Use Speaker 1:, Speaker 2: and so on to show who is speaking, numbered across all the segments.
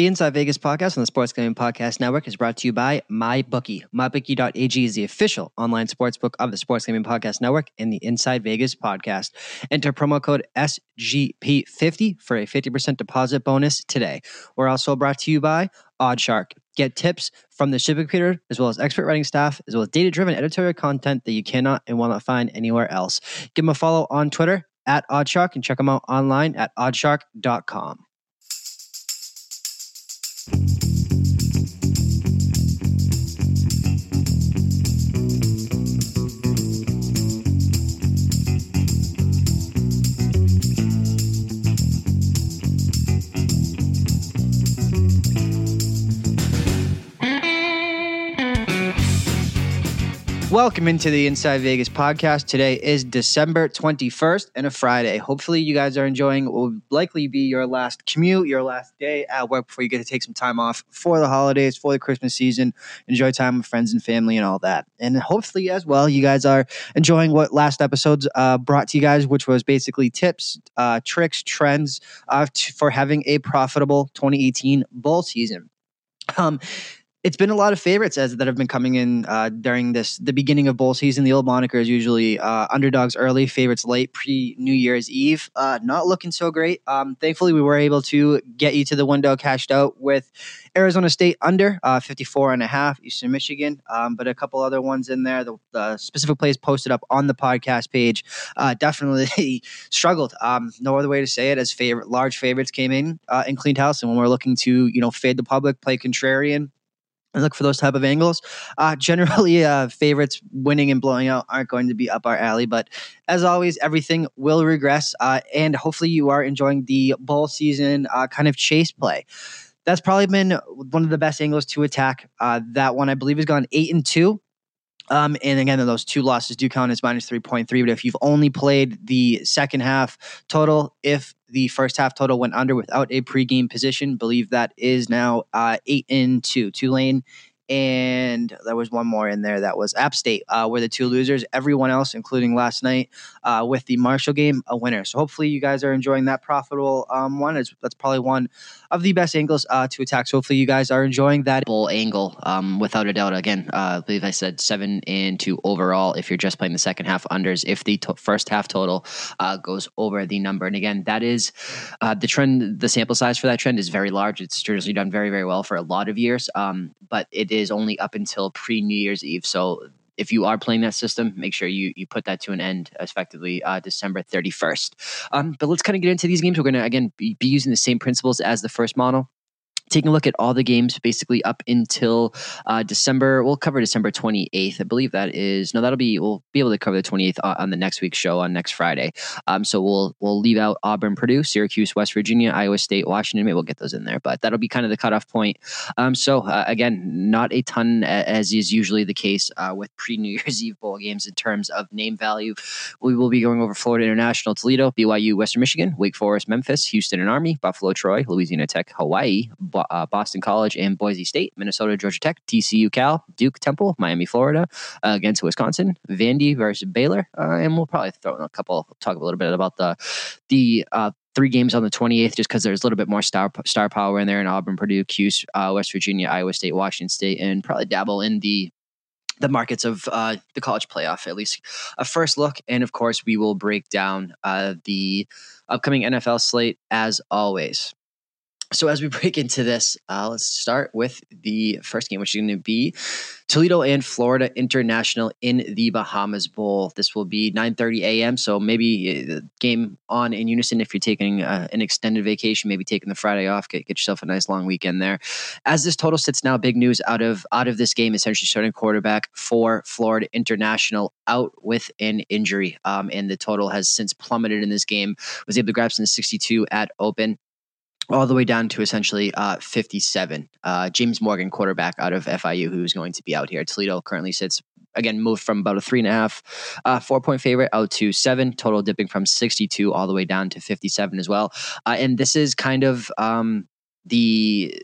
Speaker 1: The Inside Vegas podcast on the Sports Gambling Podcast Network is brought to you by MyBookie. MyBookie.ag is the official online sports book of the Sports Gambling Podcast Network and the Inside Vegas podcast. Enter promo code SGP50 for a 50% deposit bonus today. We're also brought to you by Oddshark. Get tips from the shipping computer, as well as expert writing staff, as well as data driven editorial content that you cannot and will not find anywhere else. Give them a follow on Twitter at Oddshark and check them out online at oddshark.com. Thank you. Welcome into the Inside Vegas podcast. Today is December 21st and a Friday. Hopefully, you guys are enjoying what will likely be your last commute, your last day at work before you get to take some time off for the holidays, for the Christmas season, enjoy time with friends and family and all that. And hopefully, as well, you guys are enjoying what last episodes uh, brought to you guys, which was basically tips, uh, tricks, trends uh, t- for having a profitable 2018 bull season. Um, it's been a lot of favorites as that have been coming in uh, during this the beginning of bowl season. The old moniker is usually uh, underdogs early, favorites late, pre New Year's Eve. Uh, not looking so great. Um, thankfully, we were able to get you to the window cashed out with Arizona State under uh, 54 and a half, Eastern Michigan, um, but a couple other ones in there. The, the, specific plays posted up on the podcast page uh, definitely struggled. Um, no other way to say it. As favorite large favorites came in uh, and cleaned house, and when we're looking to you know fade the public, play contrarian and look for those type of angles. Uh, generally, uh, favorites winning and blowing out aren't going to be up our alley, but as always, everything will regress. Uh, and hopefully, you are enjoying the bowl season uh, kind of chase play. That's probably been one of the best angles to attack. Uh, that one, I believe, has gone eight and two. Um, and again, those two losses do count as minus 3.3. But if you've only played the second half total, if the first half total went under without a pregame position, believe that is now uh, eight and two. Tulane and there was one more in there that was App State uh, were the two losers. Everyone else, including last night uh, with the Marshall game, a winner. So hopefully you guys are enjoying that profitable um, one. It's, that's probably one of the best angles uh, to attack. So hopefully you guys are enjoying that
Speaker 2: bull angle um, without a doubt. Again, uh, I believe I said seven and two overall. If you're just playing the second half unders, if the to- first half total uh, goes over the number, and again that is uh, the trend. The sample size for that trend is very large. It's traditionally done very very well for a lot of years, um, but it is is only up until pre New Year's Eve. So if you are playing that system, make sure you you put that to an end effectively uh, December 31st. Um, but let's kind of get into these games. We're going to again be, be, using the same principles as the first model taking a look at all the games basically up until uh, December. We'll cover December 28th. I believe that is no, that'll be we'll be able to cover the 28th uh, on the next week's show on next Friday. Um, so we'll we'll leave out Auburn, Purdue, Syracuse, West Virginia, Iowa State, Washington. Maybe we'll get those in there, but that'll be kind of the cutoff point. Um, so uh, again, not a ton as is usually the case uh, with pre New Year's Eve bowl games in terms of name value. We will be going over Florida International, Toledo, BYU, Western Michigan, Wake Forest, Memphis, Houston and Army, Buffalo, Troy, Louisiana Tech, Hawaii uh, Boston College and Boise State, Minnesota, Georgia Tech, TCU, Cal, Duke, Temple, Miami, Florida uh, against Wisconsin, Vandy versus Baylor, uh, and we'll probably throw in a couple, talk a little bit about the the uh, three games on the 28th just because there's a little bit more star star power in there in Auburn, Purdue, Cuse, uh, West Virginia, Iowa State, Washington State, and probably dabble in the the markets of uh, the college playoff, at least a first look. And of course, we will break down uh, the upcoming NFL slate as always so as we break into this, uh, let's start with the first game, which is going to be Toledo and Florida International in the Bahamas Bowl. This will be 9:30 a.m. So maybe uh, game on in unison if you're taking uh, an extended vacation, maybe taking the Friday off, get, get yourself a nice long weekend there. As this total sits now, big news out of out of this game, essentially starting quarterback for Florida International out with an injury, um, and the total has since plummeted in this game. Was able to grab some 62 at open all the way down to essentially uh, 57. Uh, James Morgan, quarterback out of FIU, who's going to be out here. Toledo currently sits, again, moved from about a three and a half, uh, four point favorite out to seven, total dipping from 62 all the way down to 57 as well. Uh, and this is kind of um, the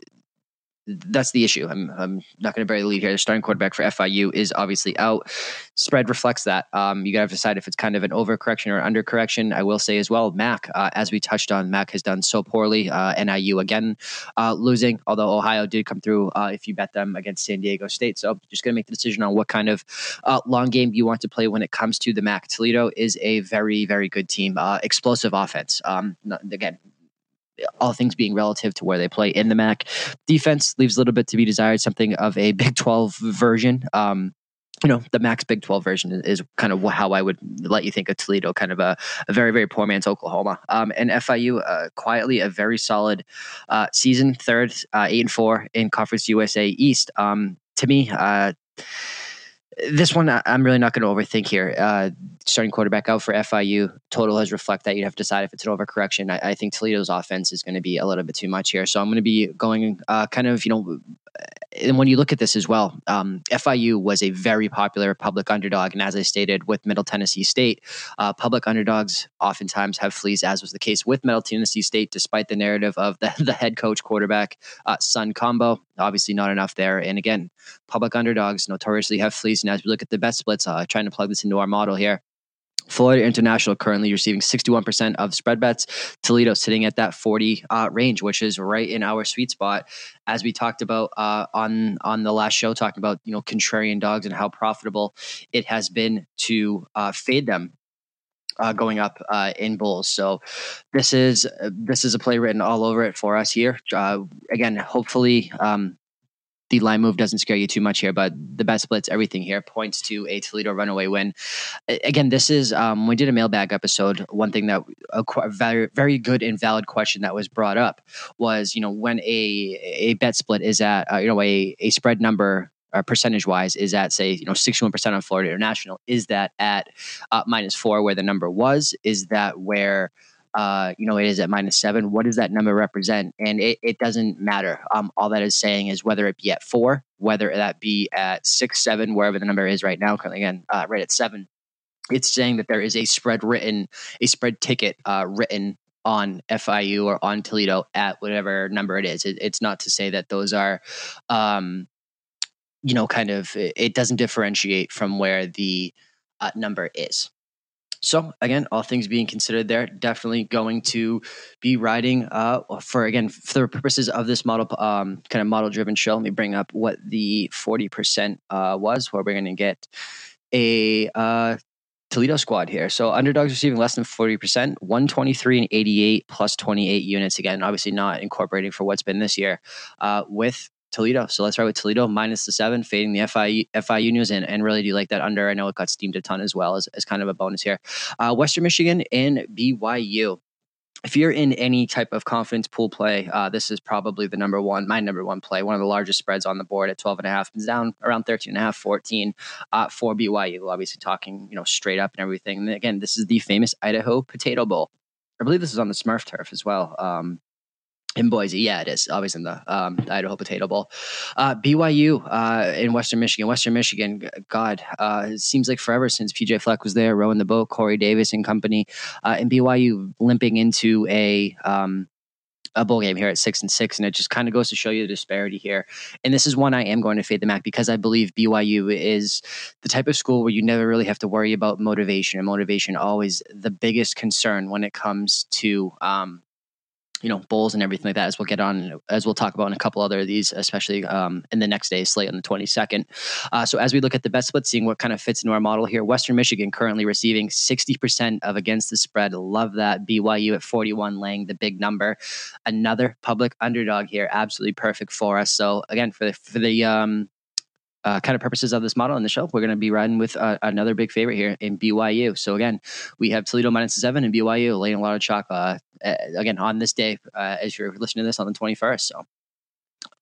Speaker 2: that's the issue. I'm, I'm not going to bury the lead here. The starting quarterback for FIU is obviously out. Spread reflects that. Um, you got to decide if it's kind of an overcorrection or undercorrection. I will say as well, MAC, uh, as we touched on, MAC has done so poorly. Uh, NIU again uh, losing, although Ohio did come through uh, if you bet them against San Diego State. So just going to make the decision on what kind of uh, long game you want to play when it comes to the MAC. Toledo is a very, very good team, uh, explosive offense. Um, again, all things being relative to where they play in the MAC. Defense leaves a little bit to be desired, something of a Big 12 version. Um, you know, the max Big 12 version is kind of how I would let you think of Toledo, kind of a, a very, very poor man's Oklahoma. Um, and FIU, uh, quietly a very solid uh, season, third, uh, eight and four in Conference USA East. Um, to me, uh, this one I'm really not going to overthink here. Uh, starting quarterback out for FIU. Total has reflect that. You'd have to decide if it's an overcorrection. I, I think Toledo's offense is going to be a little bit too much here. So I'm going to be going uh, kind of, you know, and when you look at this as well, um, FIU was a very popular public underdog. And as I stated with Middle Tennessee State, uh, public underdogs oftentimes have fleas, as was the case with Middle Tennessee State, despite the narrative of the, the head coach quarterback uh, son combo. Obviously, not enough there. And again, public underdogs notoriously have fleas. And as we look at the bet splits, uh, trying to plug this into our model here, Florida International currently receiving 61% of spread bets. Toledo sitting at that 40 uh, range, which is right in our sweet spot. As we talked about uh, on on the last show, talking about you know contrarian dogs and how profitable it has been to uh, fade them uh, going up uh, in bulls. So this is this is a play written all over it for us here. Uh, again, hopefully. Um, the line move doesn't scare you too much here, but the bet splits, everything here points to a Toledo runaway win. Again, this is um, we did a mailbag episode. One thing that a, very very good and valid question that was brought up was you know when a a bet split is at uh, you know a a spread number uh, percentage wise is at say you know 61% on Florida International is that at uh, minus 4 where the number was is that where uh, you know, it is at minus seven. What does that number represent? And it, it doesn't matter. Um, all that is saying is whether it be at four, whether that be at six, seven, wherever the number is right now, currently again, uh, right at seven. It's saying that there is a spread written, a spread ticket uh, written on FIU or on Toledo at whatever number it is. It, it's not to say that those are, um, you know, kind of, it doesn't differentiate from where the uh, number is. So again, all things being considered, there definitely going to be riding uh, for again for the purposes of this model um, kind of model driven show. Let me bring up what the forty percent uh, was. Where we're going to get a uh, Toledo squad here. So underdogs receiving less than 40%, 123 and 88 plus 28 units. Again, obviously not incorporating for what's been this year uh, with Toledo. So let's start with Toledo minus the seven, fading the FIU, FIU news, and, and really do like that under? I know it got steamed a ton as well as, as kind of a bonus here. Uh, Western Michigan and BYU. If you're in any type of confidence pool play, uh, this is probably the number one, my number one play, one of the largest spreads on the board at 12 and a half, it's down around 13 and a half, 14 uh, for BYU, obviously talking, you know, straight up and everything. And again, this is the famous Idaho Potato Bowl. I believe this is on the Smurf turf as well. Um, in Boise, yeah, it is always in the um, Idaho Potato Bowl. Uh, BYU uh, in Western Michigan. Western Michigan, God, uh, it seems like forever since PJ Fleck was there, rowing the boat, Corey Davis and company, uh, and BYU limping into a um, a bowl game here at six and six, and it just kind of goes to show you the disparity here. And this is one I am going to fade the MAC because I believe BYU is the type of school where you never really have to worry about motivation, and motivation always the biggest concern when it comes to um, you know bowls and everything like that as we'll get on as we'll talk about in a couple other of these especially um, in the next day slate on the 22nd uh, so as we look at the best split seeing what kind of fits into our model here western michigan currently receiving 60% of against the spread. Love that. Byu at 41 laying the big number. Another public underdog here absolutely perfect for us. So again for the for the um, uh, kind of purposes of this model on the shelf, we're going to be riding with uh, another big favorite here in BYU. So again, we have Toledo minus seven and BYU laying a lot of chalk. Uh, again, on this day, uh, as you're listening to this on the 21st. So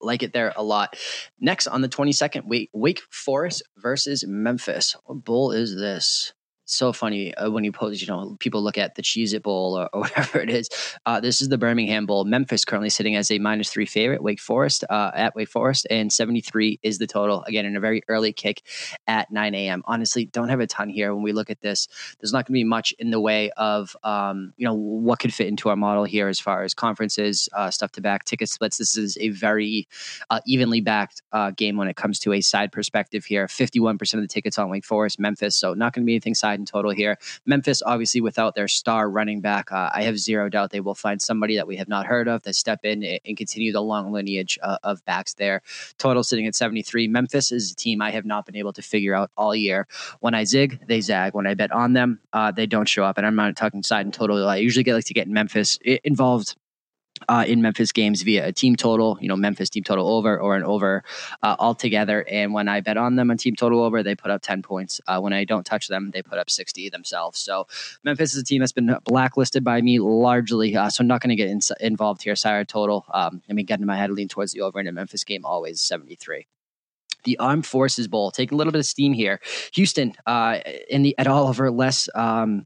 Speaker 2: like it there a lot. Next on the 22nd, Wake, Wake Forest versus Memphis. What bull is this? So funny uh, when you post, you know, people look at the Cheez It Bowl or, or whatever it is. Uh, this is the Birmingham Bowl. Memphis currently sitting as a minus three favorite, Wake Forest uh, at Wake Forest, and 73 is the total. Again, in a very early kick at 9 a.m. Honestly, don't have a ton here when we look at this. There's not going to be much in the way of, um, you know, what could fit into our model here as far as conferences, uh, stuff to back, ticket splits. This is a very uh, evenly backed game when it comes to a side perspective here. 51% of the tickets on Wake Forest, Memphis, so not going to be anything side in total here. Memphis, obviously, without their star running back, uh, I have zero doubt they will find somebody that we have not heard of that step in and continue the long lineage uh, of backs there. Total sitting at 73. Memphis is a team I have not been able to figure out all year. When I zig, they zag. When I bet on them, uh, they don't show up. And I'm not talking side and total. I usually get like to get in Memphis involved uh, in Memphis games via a team total, you know, Memphis team total over or an over uh, altogether. And when I bet on them on team total over, they put up 10 points. Uh, when I don't touch them, they put up 60 themselves. So Memphis is a team that's been blacklisted by me largely. Uh, so I'm not going to get in, involved here. Sire total. Um, I mean, getting my head lean towards the over in a Memphis game, always 73 the Armed Forces Bowl. Take a little bit of steam here. Houston uh, in the Ed Oliver less um,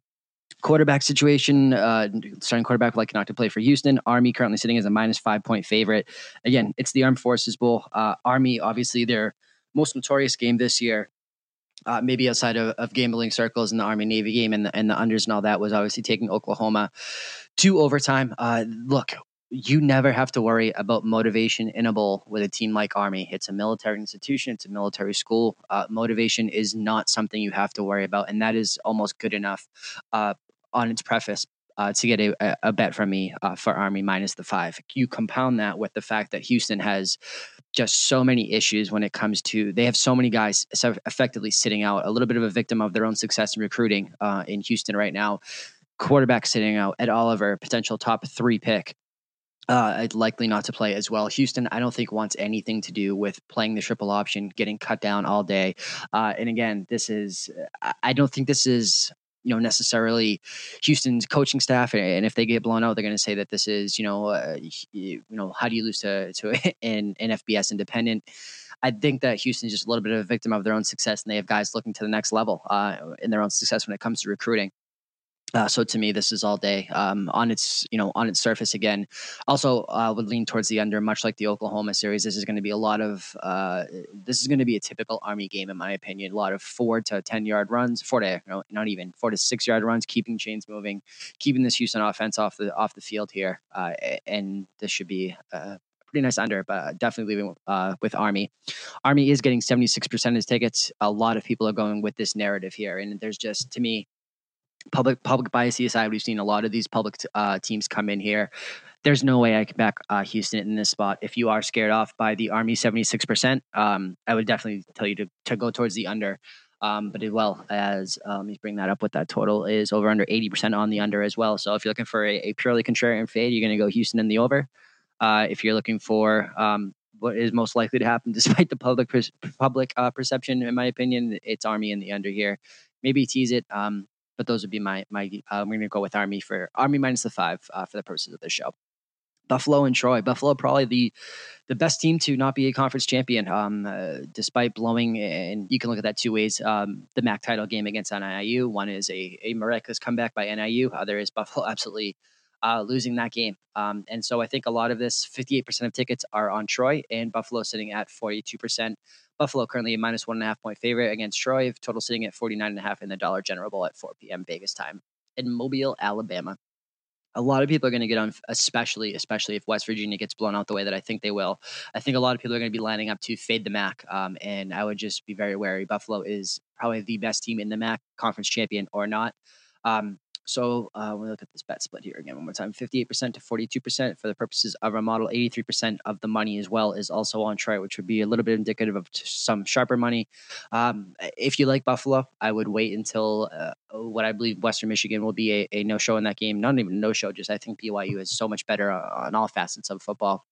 Speaker 2: quarterback situation, uh, starting quarterback like not to play for Houston. Army currently sitting as a minus five point favorite. Again, it's the Armed Forces Bowl. Uh, Army, obviously, their most notorious game this year. Uh, maybe outside of, of gambling circles in the Army Navy game and the, and the unders and all that was obviously taking Oklahoma to overtime. Uh, look, you never have to worry about motivation in a bowl with a team like Army. It's a military institution, it's a military school. Uh, motivation is not something you have to worry about, and that is almost good enough. Uh, on its preface uh, to get a, a, bet from me uh, for Army minus the five. You compound that with the fact that Houston has just so many issues when it comes to they have so many guys effectively sitting out, a little bit of a victim of their own success in recruiting uh, in Houston right now. Quarterback sitting out, Ed Oliver, potential top three pick. Uh, likely not to play as well. Houston, I don't think wants anything to do with playing the triple option, getting cut down all day. Uh, and again, this is, I don't think this is you know necessarily Houston's coaching staff, and if they get blown out, they're going to say that this is you know uh, you know how do you lose to to an, an FBS independent. I think that Houston's just a little bit of a victim of their own success, and they have guys looking to the next level uh, in their own success when it comes to recruiting. Uh, so to me, this is all day um, on its you know on its surface again. Also, uh, would lean towards the under, much like the Oklahoma series. This is going to be a lot of uh, this is going to be a typical Army game in my opinion. A lot of four to ten yard runs, four to no, not even four to six yard runs, keeping chains moving, keeping this Houston offense off the off the field here, uh, and this should be a pretty nice under, but definitely leaving uh, with Army. Army is getting 76% of tickets. A lot of people are going with this narrative here. And there's just, to me, public public bias aside, we've seen a lot of these public uh, teams come in here. There's no way I can back uh, Houston in this spot. If you are scared off by the Army 76%, um, I would definitely tell you to, to go towards the under. Um, but as well as um, let me bring that up with that total is over under 80% on the under as well. So if you're looking for a, a purely contrarian fade, you're going to go Houston in the over. Uh, if you're looking for um, what is most likely to happen, despite the public public uh, perception, in my opinion, it's Army in the under here. Maybe tease it. Um, but those would be my my. Uh, we're going to go with Army for Army minus the five uh, for the purposes of the show. Buffalo and Troy. Buffalo probably the the best team to not be a conference champion, um, uh, despite blowing. And you can look at that two ways. Um, the MAC title game against NIU. One is a a miraculous comeback by NIU. Other is Buffalo absolutely uh, losing that game. Um, and so I think a lot of this, 58% of tickets are on Troy, and Buffalo sitting at 42%. Buffalo currently a minus one and a half point favorite against Troy. Total sitting at 49 and a half in the Dollar General Bowl at 4 p.m. Vegas time in Mobile, Alabama. A lot of people are going to get on, especially especially if West Virginia gets blown out the way that I think they will. I think a lot of people are going to be lining up to fade the MAC, um, and I would just be very wary. Buffalo is probably the best team in the MAC, conference champion or not. Um, so uh, we look at this bet split here again one more time 58% to 42% for the purposes of our model. 83% of the money as well is also on Troy, which would be a little bit indicative of some sharper money. Um, if you like Buffalo, I would wait until uh, what I believe Western Michigan will be a, a no show in that game. Not even no show, just I think BYU is so much better on all facets of football.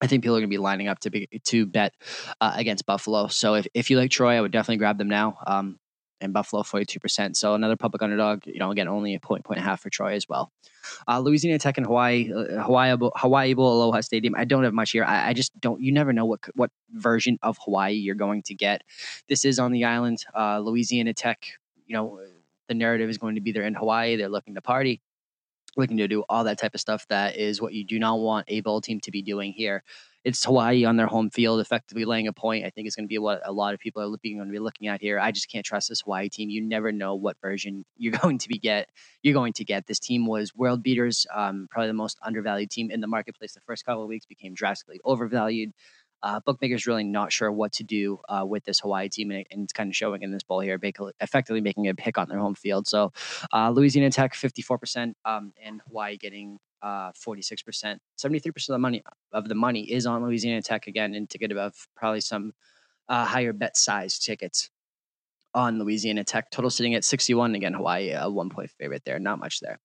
Speaker 2: I think people are going to be lining up to be to bet uh, against Buffalo. So if, if you like Troy, I would definitely grab them now. Um, and Buffalo 42%. So another public underdog, you know, again, only a point, point and a half for Troy as well. Uh, Louisiana Tech and Hawaii, uh, Hawaii, Hawaii Bowl, Aloha Stadium. I don't have much here. I, I, just don't, you never know what, what version of Hawaii you're going to get. This is on the island. Uh, Louisiana Tech, you know, the narrative is going to be they're in Hawaii, they're looking to party, looking to do all that type of stuff. That is what you do not want a bowl team to be doing here. It's Hawaii on their home field, effectively laying a point. I think is going to be what a lot of people are going to be looking at here. I just can't trust this Hawaii team. You never know what version you're going to be get. You're going to get. This team was world beaters, um, probably the most undervalued team in the marketplace. The first couple of weeks became drastically overvalued uh, bookmakers really not sure what to do uh, with this Hawaii team, and, it's kind of showing in this bowl here, effectively making a pick on their home field. So uh, Louisiana Tech 54%, um, and Hawaii getting uh, 46%. 73% of the money of the money is on Louisiana Tech again, get above probably some uh, higher bet size tickets on Louisiana Tech. Total sitting at 61 again. Hawaii a one point favorite there, not much there.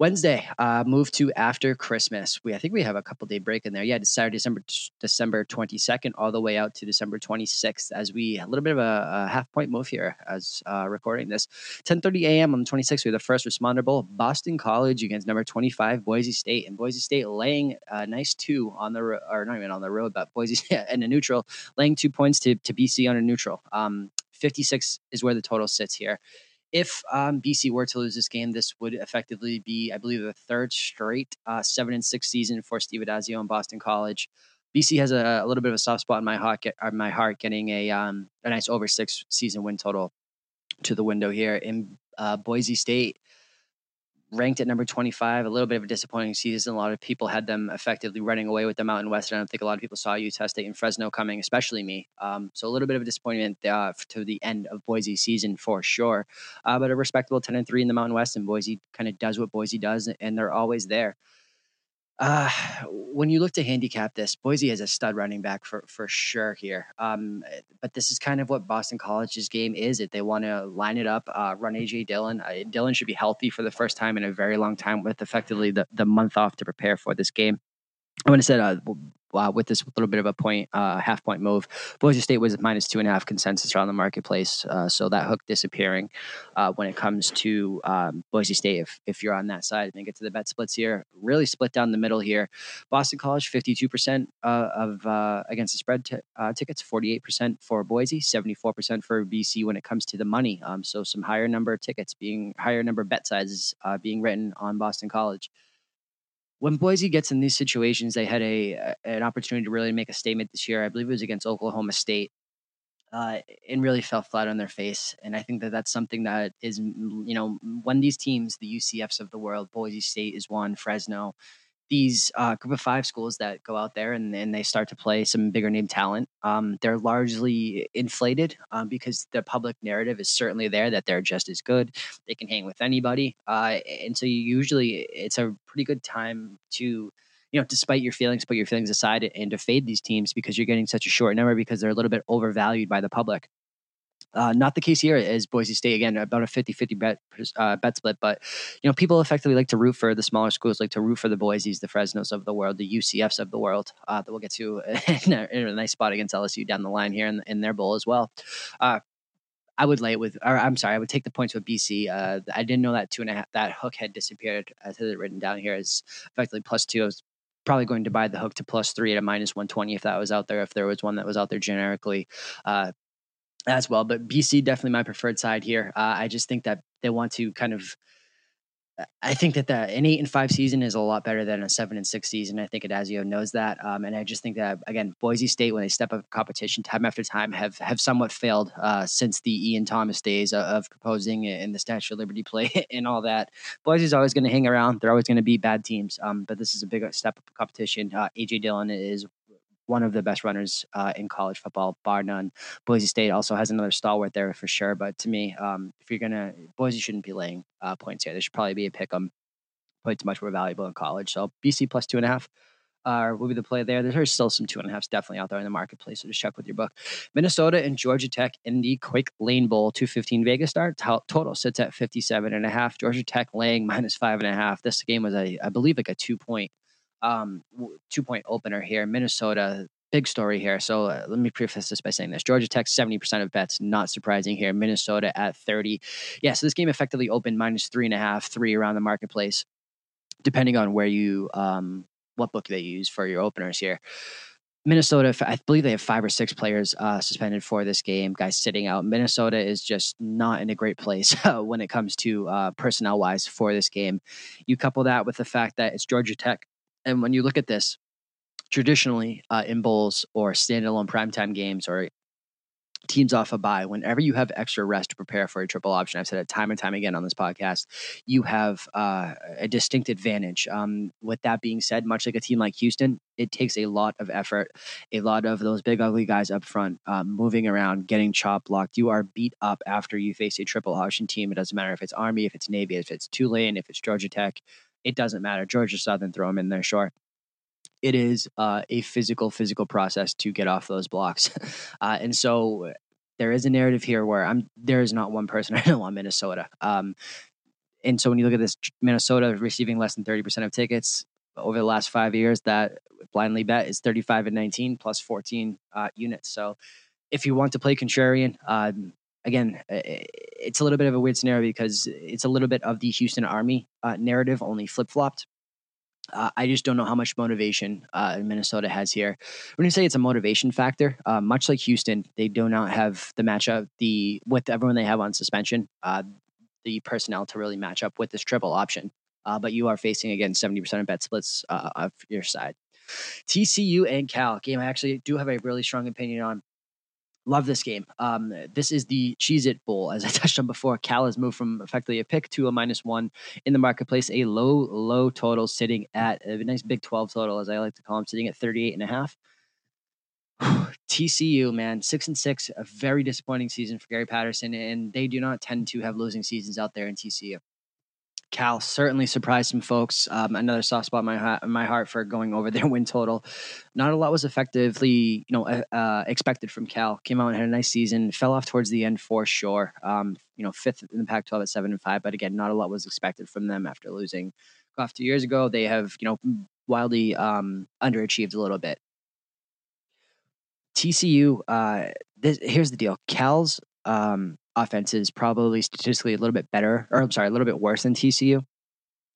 Speaker 2: Wednesday, uh, move to after Christmas. We I think we have a couple day break in there. Yeah, it's Saturday, December December twenty second, all the way out to December twenty sixth. As we a little bit of a, a half point move here as uh, recording this. Ten thirty a.m. on the twenty sixth, we have the first responder bowl. Boston College against number twenty five Boise State, and Boise State laying a nice two on the ro- or not even on the road, but Boise and a neutral, laying two points to to BC on a neutral. Um, fifty six is where the total sits here if um, BC were to lose this game, this would effectively be, I believe, the third straight uh, seven and six season for Steve Addazio in Boston College. BC has a, a, little bit of a soft spot in my heart, get, uh, my heart getting a um, a nice over six season win total to the window here in uh, Boise State ranked at number 25, a little bit of a disappointing season. A lot of people had them effectively running away with the Mountain West. And I don't think a lot of people saw Utah State and Fresno coming, especially me. Um, so a little bit of a disappointment uh, to the end of Boise season for sure. Uh, but a respectable 10 and 3 in the Mountain West, and Boise kind of does what Boise does, and they're always there. Uh, when you look to handicap this, Boise is a stud running back for for sure here. Um, but this is kind of what Boston College's game is. If they want to line it up, uh, run AJ Dillon. Uh, Dillon should be healthy for the first time in a very long time, with effectively the the month off to prepare for this game. I want to say uh, uh, with this little bit of a point, uh, half point move. Boise State was minus two and a half consensus around the marketplace. Uh, so that hook disappearing uh, when it comes to um, Boise State, if, if you're on that side. And then get to the bet splits here. Really split down the middle here. Boston College, 52% uh, of uh, against the spread t- tickets, 48% for Boise, 74% for BC when it comes to the money. Um, so some higher number of tickets being, higher number of bet sizes being written on Boston College when Boise gets in these situations, they had a an opportunity to really make a statement this year. I believe it was against Oklahoma State, uh, and really fell flat on their face. And I think that that's something that is, you know, when these teams, the UCFs of the world, Boise State is one, Fresno, these uh, group of five schools that go out there and, and they start to play some bigger name talent, um, they're largely inflated um, because the public narrative is certainly there that they're just as good. They can hang with anybody. Uh, and so usually it's a pretty good time to, you know, despite your feelings, put your feelings aside and to fade these teams because you're getting such a short number because they're a little bit overvalued by the public. Uh, not the case here as Boise State again about a 50-50 bet uh, bet split, but you know people effectively like to root for the smaller schools, like to root for the Boise's, the Fresnos of the world, the UCFs of the world uh, that we'll get to in a, in a, nice spot against LSU down the line here in, in their bowl as well. Uh, I would lay it with, or I'm sorry, I would take the points with BC. Uh, I didn't know that two and a half that hook had disappeared. As it written down here as effectively plus two. I was probably going to buy the hook to plus three at a minus 120 if that was out there, if there was one that was out there generically. Uh, as well. But BC definitely my preferred side here. Uh, I just think that they want to kind of. I think that the, an eight and five season is a lot better than a seven and six season. I think Addazio knows that, um, and I just think that again, Boise State when they step up competition time after time have have somewhat failed uh, since the Ian Thomas days of, of proposing and the Statue of Liberty play and all that. Boise's always going to hang around. They're always going to be bad teams, um, but this is a big step up competition. Uh, AJ Dillon is one of the best runners uh, in college football, bar none. Boise State also has another stalwart there for sure. But to me, um, if you're gonna, Boise shouldn't be laying uh, points here. There should probably be a pick 'em. Points much more valuable in college. So BC plus two and a half. Uh, will be the play there. There's still some two and a halfs definitely out there in the marketplace. So just check with your book. Minnesota and Georgia Tech in the Quick Lane Bowl 215 Vegas start. Total sits at 57 and a half. Georgia Tech laying minus five and a half. This game was a, I believe, like a two point um, two point opener here. Minnesota, big story here. So uh, let me preface this by saying this: Georgia Tech seventy percent of bets, not surprising here. Minnesota at thirty. Yeah, so this game effectively opened minus three and a half, three around the marketplace, depending on where you um, what book they use for your openers here. Minnesota, I believe they have five or six players uh, suspended for this game. Guys sitting out. Minnesota is just not in a great place when it comes to uh, personnel wise for this game. You couple that with the fact that it's Georgia Tech, and when you look at this, traditionally uh, in bowls or standalone primetime games or teams off a bye, whenever you have extra rest to prepare for a triple option, I've said it time and time again on this podcast, you have uh, a distinct advantage. Um, with that being said, much like a team like Houston, it takes a lot of effort, a lot of those big ugly guys up front um, moving around, getting chop blocked. You are beat up after you face a triple option team. It doesn't matter if it's Army, if it's Navy, if it's Tulane, if it's Georgia Tech. It doesn't matter. Georgia Southern, throw them in there, sure it is uh, a physical, physical process to get off those blocks. Uh, and so there is a narrative here where I'm there is not one person I know on Minnesota. Um, and so when you look at this, Minnesota receiving less than 30% of tickets over the last five years, that blindly bet is 35 and 19 plus 14 uh, units. So if you want to play contrarian, um, again, it's a little bit of a weird scenario because it's a little bit of the Houston Army uh, narrative, only flip flopped. Uh, I just don't know how much motivation uh, Minnesota has here. When you say it's a motivation factor, uh, much like Houston, they do not have the matchup the with everyone they have on suspension, uh, the personnel to really match up with this triple option. Uh, but you are facing again seventy percent of bet splits uh, of your side. TCU and Cal game. I actually do have a really strong opinion on. Love this game. Um, this is the Cheez It Bowl. As I touched on before, Cal has moved from effectively a pick to a minus one in the marketplace. A low, low total sitting at a nice big 12 total, as I like to call them, sitting at 38 and a half. TCU, man, six and six, a very disappointing season for Gary Patterson, and they do not tend to have losing seasons out there in TCU. Cal certainly surprised some folks. Um, another soft spot in my, my heart for going over their win total. Not a lot was effectively, you know, uh, expected from Cal. Came out and had a nice season. Fell off towards the end for sure. Um, you know, fifth in the Pac-12 at seven and five. But again, not a lot was expected from them after losing off two years ago. They have, you know, wildly um, underachieved a little bit. TCU. Uh, this, here's the deal. Cal's um, offense is probably statistically a little bit better, or I'm sorry, a little bit worse than TCU.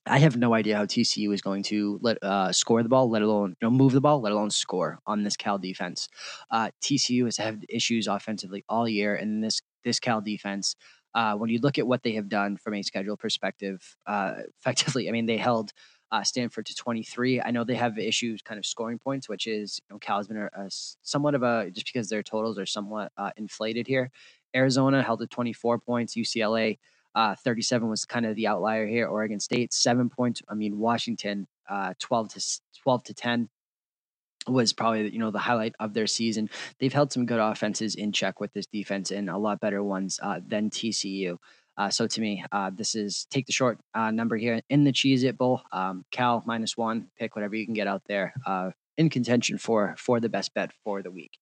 Speaker 2: I have no idea how TCU is going to let uh, score the ball, let alone you know, move the ball, let alone score on this Cal defense. Uh, TCU has had issues offensively all year, and this this Cal defense. Uh, when you look at what they have done from a schedule perspective, uh, effectively, I mean, they held uh, Stanford to 23. I know they have issues kind of scoring points, which is, you know, Cal has been a, a somewhat of a, just because their totals are somewhat uh, inflated here. Arizona held at 24 points. UCLA, uh, 37 was kind of the outlier here. Oregon State, seven points. I mean, Washington, uh, 12 to 12 to 10 was probably you know the highlight of their season. They've held some good offenses in check with this defense and a lot better ones uh, than TCU. Uh, so to me, uh, this is take the short uh, number here in the Cheez It Bowl. Um, Cal minus one. Pick whatever you can get out there uh, in contention for for the best bet for the week.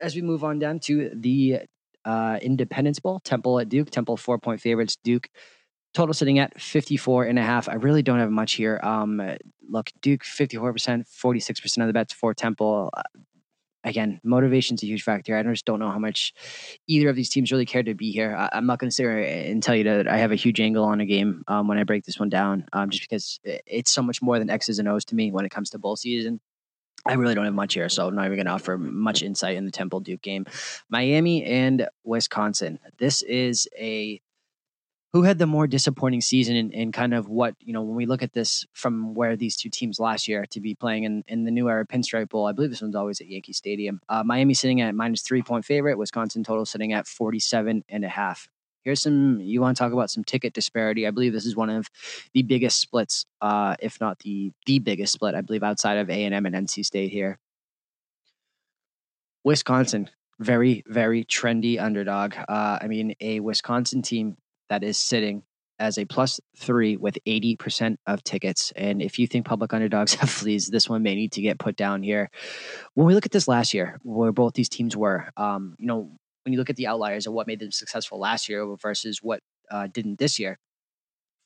Speaker 2: As we move on down to the uh, Independence Bowl, Temple at Duke. Temple four point favorites. Duke total sitting at 54 and a half. I really don't have much here. Um, look, Duke 54%, 46% of the bets for Temple. Uh, again, motivation's a huge factor. I just don't know how much either of these teams really care to be here. I, am not going to sit here and tell you that I have a huge angle on a game um, when I break this one down, um, just because it's so much more than X's and O's to me when it comes to bowl season. I really don't have much here, so I'm not even going to offer much insight in the Temple Duke game. Miami and Wisconsin. This is a who had the more disappointing season and, kind of what you know when we look at this from where these two teams last year to be playing in, in the new era pinstripe bowl i believe this one's always at yankee stadium uh, miami sitting at minus three point favorite wisconsin total sitting at 47 and a half here's some you want to talk about some ticket disparity i believe this is one of the biggest splits uh, if not the the biggest split i believe outside of a&m and nc state here wisconsin very very trendy underdog uh, i mean a wisconsin team that is sitting as a plus three with 80% of tickets. And if you think public underdogs have fleas, this one may need to get put down here. When we look at this last year, where both these teams were, um, you know, when you look at the outliers of what made them successful last year versus what uh, didn't this year.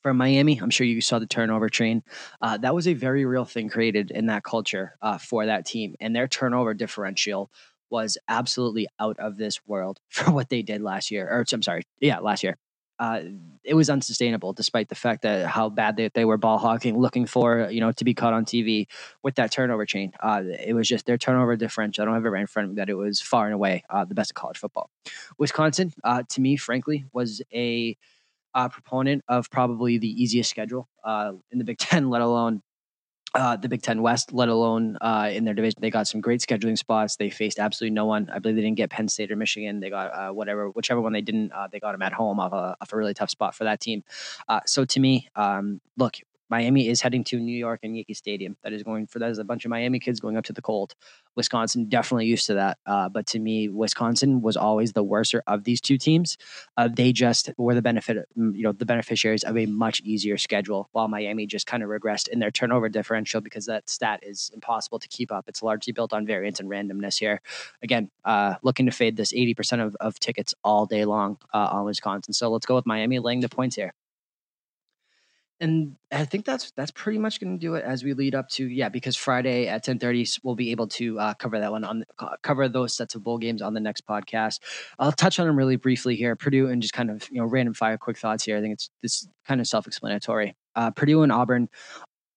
Speaker 2: For Miami, I'm sure you saw the turnover train. Uh, that was a very real thing created in that culture uh, for that team, and their turnover differential was absolutely out of this world for what they did last year. Or I'm sorry, yeah, last year.
Speaker 1: Uh, it was unsustainable despite the fact that how bad they, they were ball hawking, looking for, you know, to be caught on TV with that turnover chain. Uh, it was just their turnover differential. I don't have it right in front of me that it was far and away uh, the best of college football. Wisconsin, uh, to me, frankly, was a uh, proponent of probably the easiest schedule uh, in the Big Ten, let alone uh, the Big Ten West, let alone uh, in their division. They got some great scheduling spots. They faced absolutely no one. I believe they didn't get Penn State or Michigan. They got uh, whatever, whichever one they didn't. Uh, they got them at home off a, off a really tough spot for that team. Uh, so to me, um, look, Miami is heading to New York and Yankee Stadium. That is going for that is a bunch of Miami kids going up to the cold. Wisconsin definitely used to that, uh, but to me, Wisconsin was always the worser of these two teams. Uh, they just were the benefit, mm, you know, the beneficiaries of a much easier schedule, while Miami just kind of regressed in their turnover differential because that stat is impossible to keep up. It's largely built on variance and randomness here. Again, uh, looking to fade this eighty percent of, of tickets all day long uh, on Wisconsin. So let's go with Miami laying the points here and I think that's that's pretty much going to do it as we lead up to yeah because Friday at ten thirty we'll be able to uh, cover that one on cover those sets of bowl games on the next podcast. I'll touch on them really briefly here. Purdue and just kind of you know random fire quick thoughts here. I think it's this kind of self explanatory. Uh, Purdue and Auburn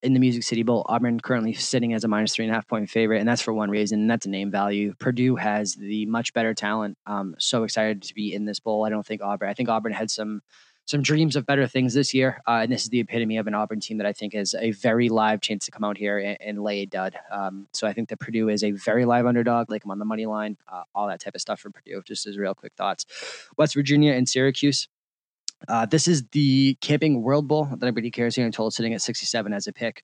Speaker 1: in the Music City Bowl. Auburn currently sitting as a minus three and a half point favorite, and that's for one reason, and that's a name value. Purdue has the much better talent. Um, so excited to be in this bowl. I don't think Auburn. I think Auburn had some some dreams of better things this year. Uh, and this is the epitome of an Auburn team that I think has a very live chance to come out here and, and lay a dud. Um, so I think that Purdue is a very live underdog, like I'm on the money line, uh, all that type of stuff for Purdue. Just as real quick thoughts. West Virginia and Syracuse. Uh, this is the Camping World Bowl that everybody cares here. I'm told sitting at 67 as a pick.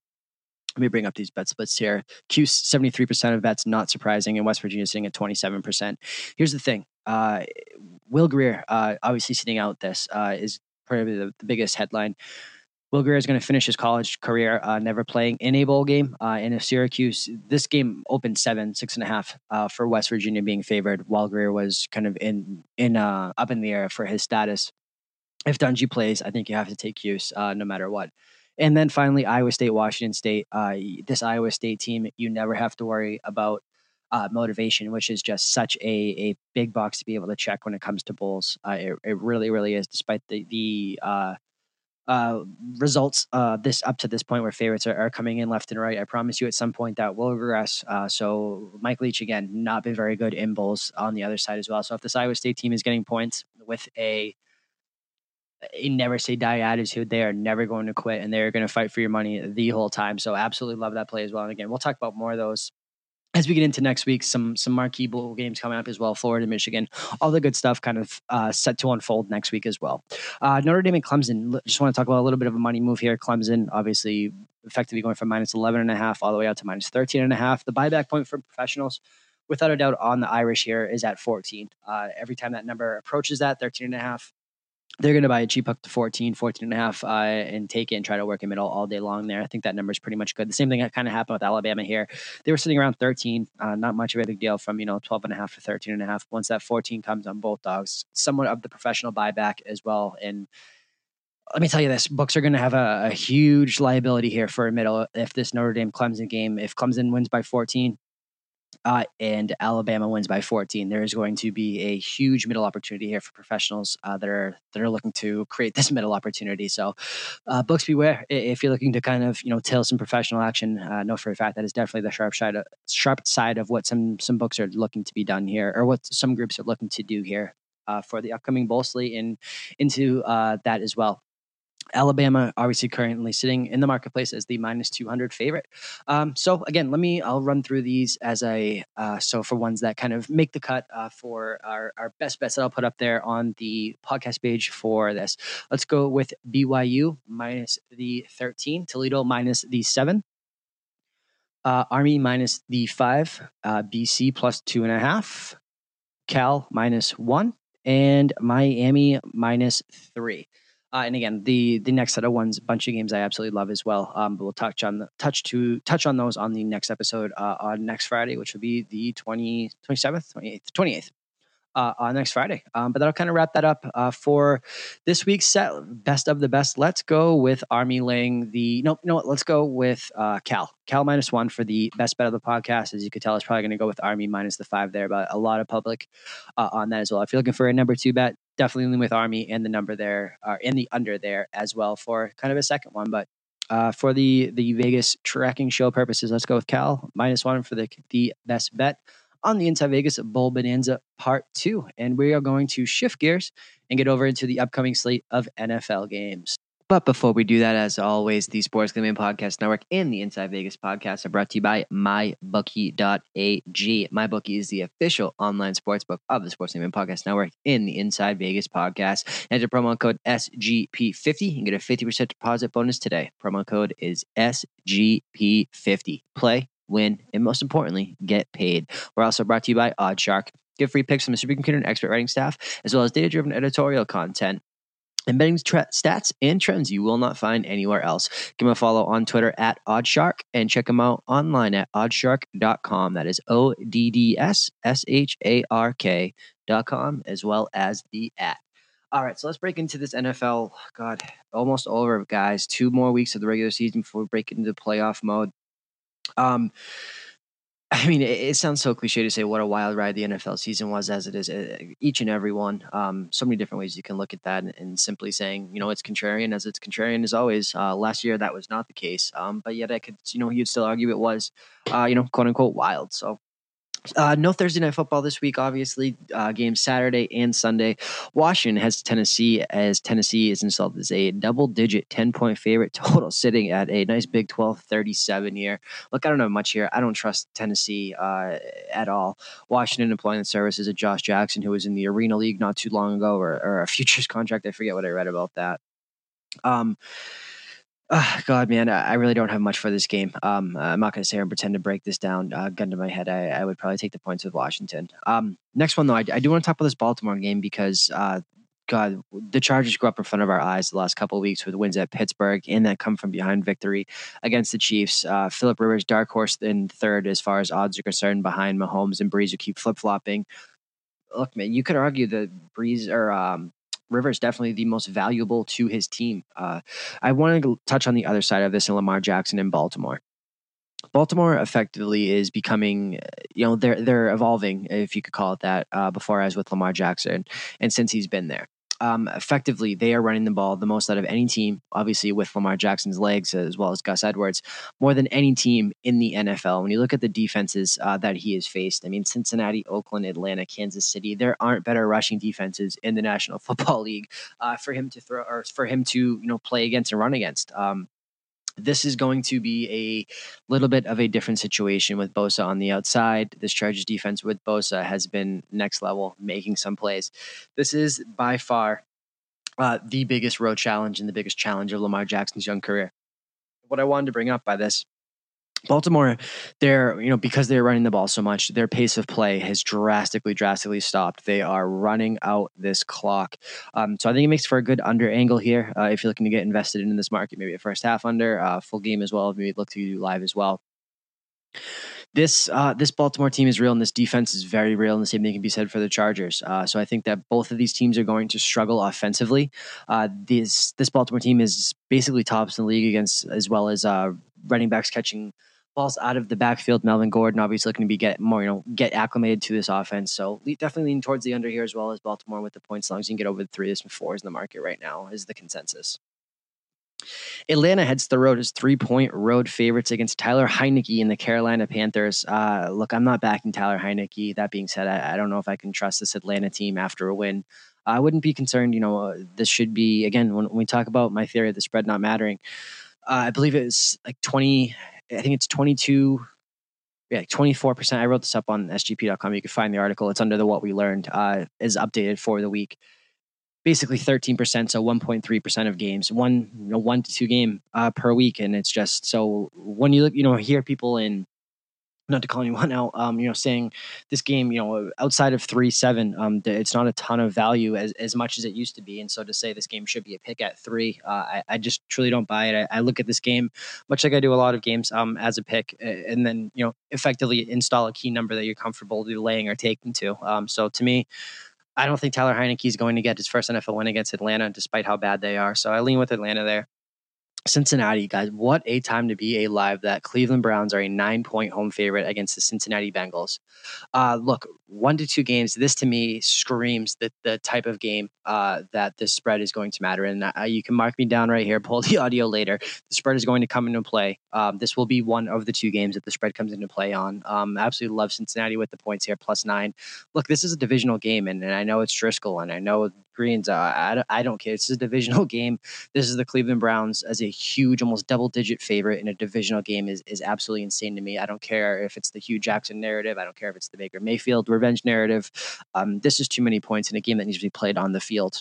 Speaker 1: Let me bring up these bet splits here. Cuse 73% of bets, not surprising, and West Virginia sitting at 27%. Here's the thing. Uh, Will Grier, uh, obviously sitting out this, uh, is probably the, the biggest headline. Will Grier is going to finish his college career uh, never playing in a bowl game. Uh, and if Syracuse, this game opened seven, six and a half uh, for West Virginia being favored, while Grier was kind of in in uh, up in the air for his status. If Dungey plays, I think you have to take Cuse uh, no matter what. And then finally, Iowa State, Washington State. Uh, this Iowa State team, you never have to worry about uh, motivation, which is just such a, a big box to be able to check when it comes to bulls. Uh, it, it really, really is, despite the, the uh, uh, results uh, this up to this point where favorites are, are, coming in left and right. I promise you at some point that will regress. Uh, so Mike Leach, again, not been very good in bowls on the other side as well. So if this Iowa State team is getting points with a a never say die attitude. They are never going to quit and they're going to fight for your money the whole time. So absolutely love that play as well. And again, we'll talk about more of those as we get into next week, some some marquee bowl games coming up as well. Florida, Michigan, all the good stuff kind of uh, set to unfold next week as well. Uh, Notre Dame and Clemson. Just want to talk about a little bit of a money move here. Clemson, obviously, effectively going from minus 11 and a half all the way out to minus 13 and a half. The buyback point for professionals, without a doubt, on the Irish here is at 14. Uh, every time that number approaches that 13 and a half, they're going to buy a cheap hook to 14, 14 and a half, uh, and take it and try to work a middle all day long there. I think that number is pretty much good. The same thing kind of happened with Alabama here. They were sitting around 13, uh, not much of a big deal from, you know, 12 and a half to 13 and a half. Once that 14 comes on both dogs, somewhat of the professional buyback as well. And let me tell you this books are going to have a, a huge liability here for a middle if this Notre Dame Clemson game, if Clemson wins by 14, uh, and Alabama wins by 14, there is going to be a huge middle opportunity here for professionals uh, that are that are looking to create this middle opportunity. So, uh, books beware if you're looking to kind of you know tail some professional action. Uh, know for a fact that is definitely the sharp side of, sharp side of what some some books are looking to be done here, or what some groups are looking to do here uh, for the upcoming bowl slate and into uh, that as well. Alabama, obviously, currently sitting in the marketplace as the minus 200 favorite. Um, so, again, let me, I'll run through these as I, uh, so for ones that kind of make the cut uh, for our, our best bets that I'll put up there on the podcast page for this. Let's go with BYU minus the 13, Toledo minus the 7. Uh, Army minus the five, uh, BC plus two and a half, Cal minus one, and Miami minus three. Uh, and again, the the next set of ones, bunch of games I absolutely love as well. Um, but we'll touch on the touch to touch on those on the next episode uh, on next Friday, which will be the 20, 27th, 28th, 28th uh, on next Friday. Um, but that'll kind of wrap that up uh, for this week's set. Best of the best. Let's go with Army laying the. No, you know what? Let's go with uh, Cal. Cal minus one for the best bet of the podcast. As you could tell, it's probably going to go with Army minus the five there, but a lot of public uh, on that as well. If you're looking for a number two bet, definitely lean with Army and the number there, uh, and the under there as well for kind of a second one. But uh, for the the Vegas tracking show purposes, let's go with Cal minus one for the the best bet on the Inside Vegas Bowl Bonanza Part Two, and we are going to shift gears and get over into the upcoming slate of NFL games. But before we do that, as always, the Sports Gambling Podcast Network and the Inside Vegas podcast are brought to you by MyBookie.ag. MyBookie is the official online sportsbook of the Sports Gambling Podcast Network in the Inside Vegas podcast. Enter promo code SGP50 and get a 50% deposit bonus today. Promo code is SGP50. Play, win, and most importantly, get paid. We're also brought to you by OddsShark. Get free picks from the supercomputer and expert writing staff, as well as data driven editorial content and betting tra- stats and trends you will not find anywhere else. Give him a follow on Twitter at Oddshark and check him out online at oddshark.com. That is O D D S S H A R K.com, as well as the at. All right, so let's break into this NFL. God, almost over, guys. Two more weeks of the regular season before we break into playoff mode. Um, I mean, it, it, sounds so cliche to say what a wild ride the NFL season was, as it is uh, each and every one. Um, so many different ways you can look at that, and, and, simply saying, you know, it's contrarian as it's contrarian as always. Uh, last year that was not the case, um, but yet I could, you know, you'd still argue it was, uh, you know, quote unquote wild. So uh, no Thursday night football this week. Obviously, uh, games Saturday and Sunday. Washington has Tennessee as Tennessee is installed as a double-digit ten-point favorite total, sitting at a nice Big 12-37 here. Look, I don't know much here. I don't trust Tennessee uh, at all. Washington employing the services of Josh Jackson, who was in the Arena League not too long ago, or, or a futures contract. I forget what I read about that. Um, Oh, God, man, I really don't have much for this game. Um, I'm not going to sit here and pretend to break this down. Uh, gun to my head, I, I, would probably take the points with Washington. Um, next one, though, I, I do want to talk about this Baltimore game because, uh, God, the Chargers grew up in front of our eyes the last couple of weeks with wins at Pittsburgh and that come from behind victory against the Chiefs. Uh, Philip Rivers, dark horse in third as far as odds are concerned, behind Mahomes and Brees, who keep flip flopping. Look, man, you could argue that Brees or um, Rivers definitely the most valuable to his team. Uh, I want to touch on the other side of this in Lamar Jackson in Baltimore. Baltimore effectively is becoming, you know, they're they're evolving, if you could call it that, uh, before as with Lamar Jackson, and since he's been there um, effectively they are running the ball the most out of any team, obviously with Lamar Jackson's legs as well as Gus Edwards, more than any team in the NFL. When you look at the defenses uh, that he has faced, I mean, Cincinnati, Oakland, Atlanta, Kansas City, there aren't better rushing defenses in the National Football League uh, for him to throw or for him to you know play against and run against. Um, this is going to be a little bit of a different situation with Bosa on the outside. This Chargers defense with Bosa has been next level, making some plays. This is by far uh, the biggest road challenge and the biggest challenge of Lamar Jackson's young career. What I wanted to bring up by this Baltimore, they're, you know, because they're running the ball so much, their pace of play has drastically, drastically stopped. They are running out this clock. Um, so I think it makes for a good under angle here. Uh, if you're looking to get invested in this market, maybe a first half under, uh, full game as well. Maybe look to do live as well. This uh, this Baltimore team is real, and this defense is very real, and the same thing can be said for the Chargers. Uh, so I think that both of these teams are going to struggle offensively. Uh, this this Baltimore team is basically tops in the league against as well as uh, running backs catching balls out of the backfield. Melvin Gordon obviously looking to be get more, you know, get acclimated to this offense. So definitely lean towards the under here as well as Baltimore with the points. As long as you can get over the three, there's some fours in the market right now is the consensus. Atlanta heads the road as three point road favorites against Taylor Heinicke and the Carolina Panthers. Uh, look, I'm not backing Taylor Heinicke. That being said, I, I, don't know if I can trust this Atlanta team after a win. I wouldn't be concerned. You know, uh, this should be, again, when, when, we talk about my theory of the spread not mattering, uh, I believe it's like 20, I think it's 22, yeah, 24%. I wrote this up on sgp.com. You can find the article. It's under the what we learned, uh, is updated for the week. Basically 13%, so 1.3% of games, one, you know, one to two game uh, per week. And it's just so when you look, you know, hear people in not to call anyone out, um, you know, saying this game, you know, outside of three seven, um, it's not a ton of value as, as much as it used to be. And so to say this game should be a pick at three, uh, I, I just truly don't buy it. I, I, look at this game much like I do a lot of games, um, as a pick, and then you know, effectively install a key number that you're comfortable laying or taking to. Um, so to me. I don't think Taylor Heinicke is going to get his first NFL win against Atlanta, despite how bad they are. So I lean with Atlanta there. Cincinnati, guys, what a time to be alive that Cleveland Browns are a nine point home favorite against the Cincinnati Bengals. Uh, look, one to two games, this to me screams that the type of game uh, that this spread is going to matter. And uh, you can mark me down right here, pull the audio later. The spread is going to come into play. Um, this will be one of the two games that the spread comes into play on. Um, absolutely love Cincinnati with the points here, plus nine. Look, this is a divisional game, and, and I know it's Driskel, and I know Greens. Uh, I, I don't care. It's a divisional game. This is the Cleveland Browns as a huge, almost double digit favorite in a divisional game is, is absolutely insane to me. I don't care if it's the Hue Jackson narrative. I don't care if it's the Baker Mayfield revenge narrative. Um, this is too many points in a game that needs to be played on the field.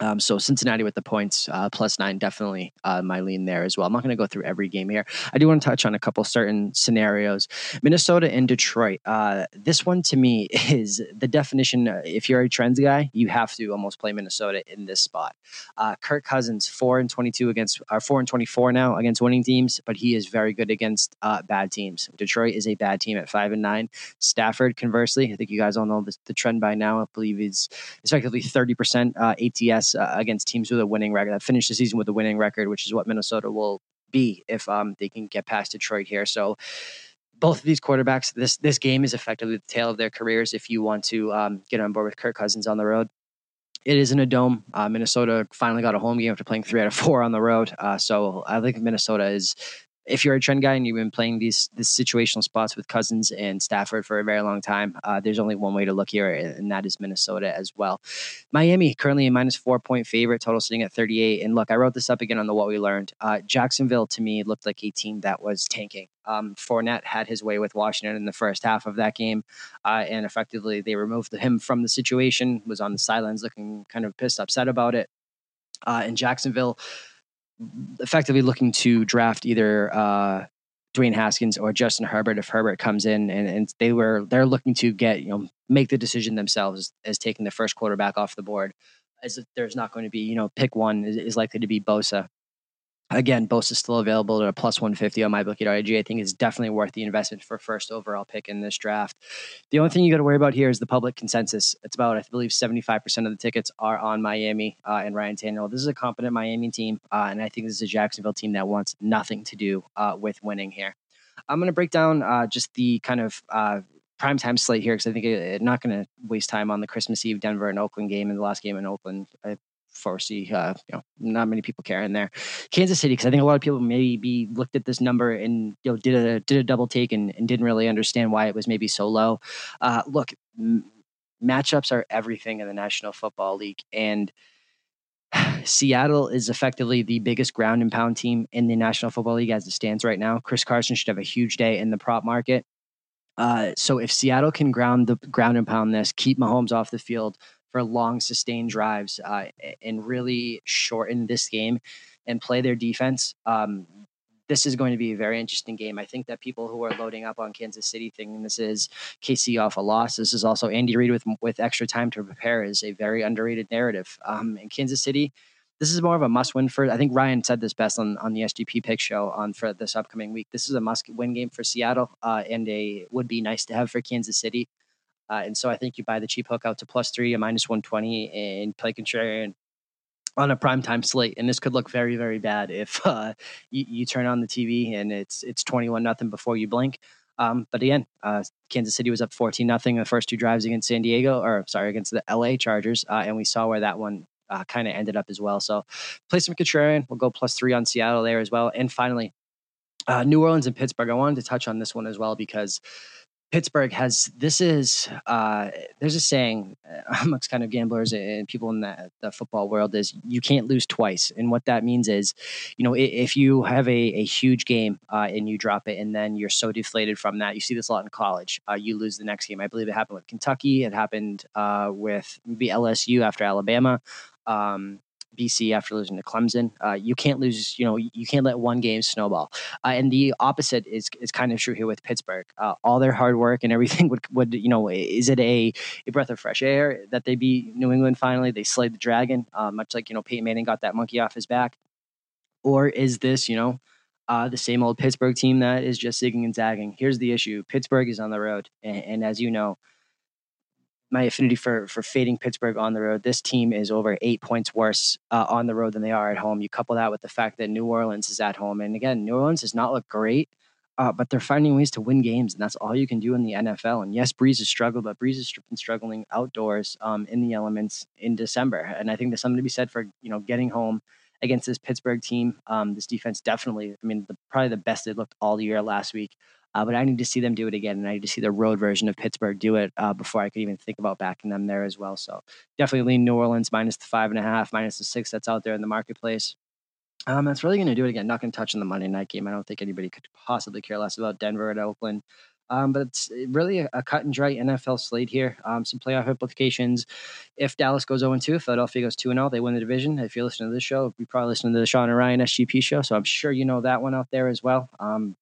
Speaker 1: Um, so Cincinnati with the points uh, plus nine, definitely uh, my lean there as well. I'm not going to go through every game here. I do want to touch on a couple certain scenarios. Minnesota and Detroit. Uh, this one to me is the definition. Uh, if you're a trends guy, you have to almost play Minnesota in this spot. Uh, Kirk Cousins four and 22 against, or four and 24 now against winning teams, but he is very good against uh, bad teams. Detroit is a bad team at five and nine. Stafford, conversely, I think you guys all know the, the trend by now. I believe is effectively 30% ATS uh, against teams with a winning record that finish the season with a winning record, which is what Minnesota will be if um, they can get past Detroit here. So both of these quarterbacks, this this game is effectively the tale of their careers. If you want to um, get on board with Kirk Cousins on the road, it is in a dome. Uh, Minnesota finally got a home game after playing three out of four on the road. Uh, so I think Minnesota is if you're a trend guy and you've been playing these these situational spots with Cousins and Stafford for a very long time, uh, there's only one way to look here, and that is Minnesota as well. Miami currently a minus four point favorite, total sitting at 38. And look, I wrote this up again on the what we learned. Uh, Jacksonville to me looked like a team that was tanking. Um, Fournette had his way with Washington in the first half of that game, uh, and effectively they removed him from the situation. Was on the sidelines looking kind of pissed, upset about it. Uh, and Jacksonville effectively looking to draft either uh, Dwayne Haskins or Justin Herbert if Herbert comes in, and, and they were they're looking to get you know make the decision themselves as taking the first quarterback off the board. As if there's not going to be you know pick one is, is likely to be Bosa Again, Bosa is still available at a plus 150 on MyBookie.ag. I think is definitely worth the investment for first overall pick in this draft. The only thing you got to worry about here is the public consensus. It's about, I believe, 75% of the tickets are on Miami uh, and Ryan Tannehill. This is a competent Miami team, uh, and I think this is a Jacksonville team that wants nothing to do uh, with winning here. I'm going to break down uh, just the kind of uh, prime time slate here because I think I'm not going to waste time on the Christmas Eve Denver and Oakland game and the last game in Oakland. I foresee uh, you know not many people care in there. Kansas City because I think a lot of people maybe looked at this number and you know did a did a double take and, and didn't really understand why it was maybe so low. Uh, look, m- matchups are everything in the National Football League and. Seattle is effectively the biggest ground and pound team in the National Football League as it stands right now. Chris Carson should have a huge day in the prop market. Uh, so if Seattle can ground the ground and pound this, keep Mahomes off the field, for long sustained drives uh, and really shorten this game and play their defense. Um, this is going to be a very interesting game. I think that people who are loading up on Kansas City thinking this is KC off a loss, this is also Andy Reid with with extra time to prepare is a very underrated narrative. Um, in Kansas City, this is more of a must win for. I think Ryan said this best on, on the SGP pick show on for this upcoming week. This is a must win game for Seattle uh, and a would be nice to have for Kansas City. Uh, and so I think you buy the cheap hook out to plus three, a minus 120, and play contrarian on a prime time slate. And this could look very, very bad if uh, you, you, turn on the TV and it's it's 21 nothing before you blink. Um, but again, uh, Kansas City was up 14 nothing the first two drives against San Diego, or sorry, against the LA Chargers. Uh, and we saw where that one uh, kind of ended up as well. So play some contrarian. We'll go plus three on Seattle there as well. And finally, uh, New Orleans and Pittsburgh. I wanted to touch on this one as well because Pittsburgh has this is uh, there's a saying amongst kind of gamblers and people in the, the, football world is you can't lose twice, and what that means is, you know, if you have a, a huge game uh, and you drop it, and then you're so deflated from that, you see this a lot in college. Uh, you lose the next game. I believe it happened with Kentucky. It happened uh, with maybe LSU after Alabama. Um, BC after losing to Clemson. Uh, you can't lose, you know, you can't let one game snowball. Uh, and the opposite is is kind of true here with Pittsburgh. Uh, all their hard work and everything would would you know, is it a, a breath of fresh air that they beat New England finally? They slayed the dragon, uh, much like you know Peyton Manning got that monkey off his back, or is this you know? Uh, the same old Pittsburgh team that is just zigging and zagging. Here's the issue: Pittsburgh is on the road, and, and as you know, my affinity for for fading Pittsburgh on the road. This team is over eight points worse uh, on the road than they are at home. You couple that with the fact that New Orleans is at home, and again, New Orleans does not look great. Uh, but they're finding ways to win games, and that's all you can do in the NFL. And yes, Brees has struggled, but Brees has been struggling outdoors um, in the elements in December. And I think there's something to be said for you know getting home against this Pittsburgh team. Um, this defense definitely, I mean, the, probably the best they looked all year last week. Uh, but I need to see them do it again, and I need to see the road version of Pittsburgh do it uh, before I could even think about backing them there as well. So definitely lean New Orleans minus the five and a half, minus the six that's out there in the marketplace. Um, that's really going to do it again. Not going to touch on the Monday night game. I don't think anybody could possibly care less about Denver at Oakland. Um, but it's really a, a, cut and dry NFL slate here. Um, some playoff implications. If Dallas goes 0 2, Philadelphia goes 2 0, they win the division. If you're listening to this show, you probably listening to the Sean and Ryan SGP show. So I'm sure you know that one out there as well. Um,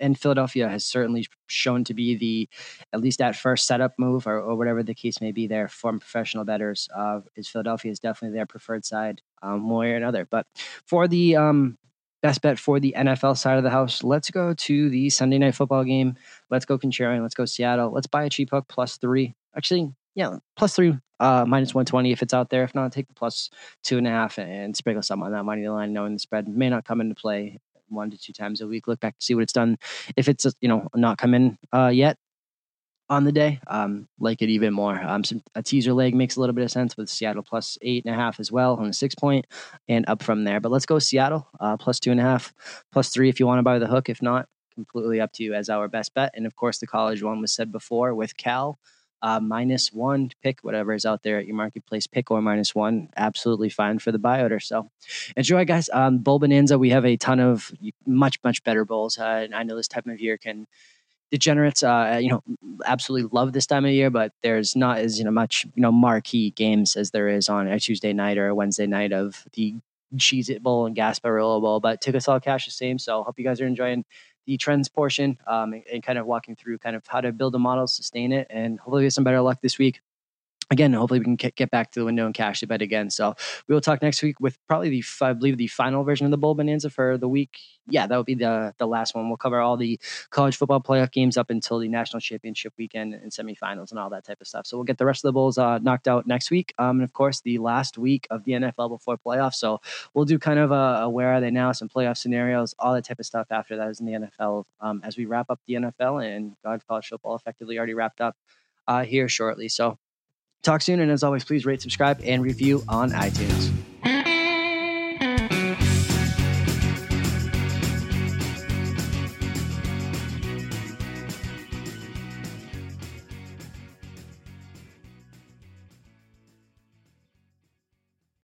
Speaker 1: and Philadelphia has certainly shown to be the, at least at first setup move or, or whatever the case may be there from professional bettors. Uh, is Philadelphia is definitely their preferred side, um, one way or another. But for the um, best bet for the NFL side of the house, let's go to the Sunday night football game. Let's go Contrarian. Let's go Seattle. Let's buy a cheap hook plus three. Actually, yeah, plus three, uh, minus 120 if it's out there. If not, take the plus two and a half and sprinkle some on that money line, knowing the spread may not come into play one to two times a week. Look back to see what it's done. If it's you know not come in uh, yet on the day, um, like it even more. Um, some, a teaser leg makes a little bit of sense with Seattle plus eight and a half as well on a six point and up from there. But let's go Seattle uh, plus two and a half, plus three if you want to buy the hook. If not, completely up to you as our best bet. And of course, the college one was said before with Cal uh, minus one pick, whatever is out there at your marketplace, pick or minus one, absolutely fine for the buy order. So enjoy, guys. Um, Bowl Bonanza, we have a ton of much, much better bowls. Uh, I know this time of year can degenerates uh, you know absolutely love this time of year but there's not as you know much you know marquee games as there is on a tuesday night or a wednesday night of the Cheez It bowl and gasparilla bowl but tickets all cash the same so hope you guys are enjoying the trends portion um, and, and, kind of walking through kind of how to build a model, sustain it, and hopefully get some better luck this week again, hopefully we can get back to the window and cash the bet again. So we will talk next week with probably the I believe the final version of the Bowl Bonanza for the week. Yeah, that would be the the last one. We'll cover all the college football playoff games up until the national championship weekend and semifinals and all that type of stuff. So we'll get the rest of the bowls uh, knocked out next week. Um, and of course, the last week of the NFL before playoffs. So we'll do kind of a, a where are they now, some playoff scenarios, all that type of stuff after that is in the NFL um, as we wrap up the NFL and God college football effectively already wrapped up uh, here shortly. So Talk soon. And as always, please rate, subscribe, and review on iTunes.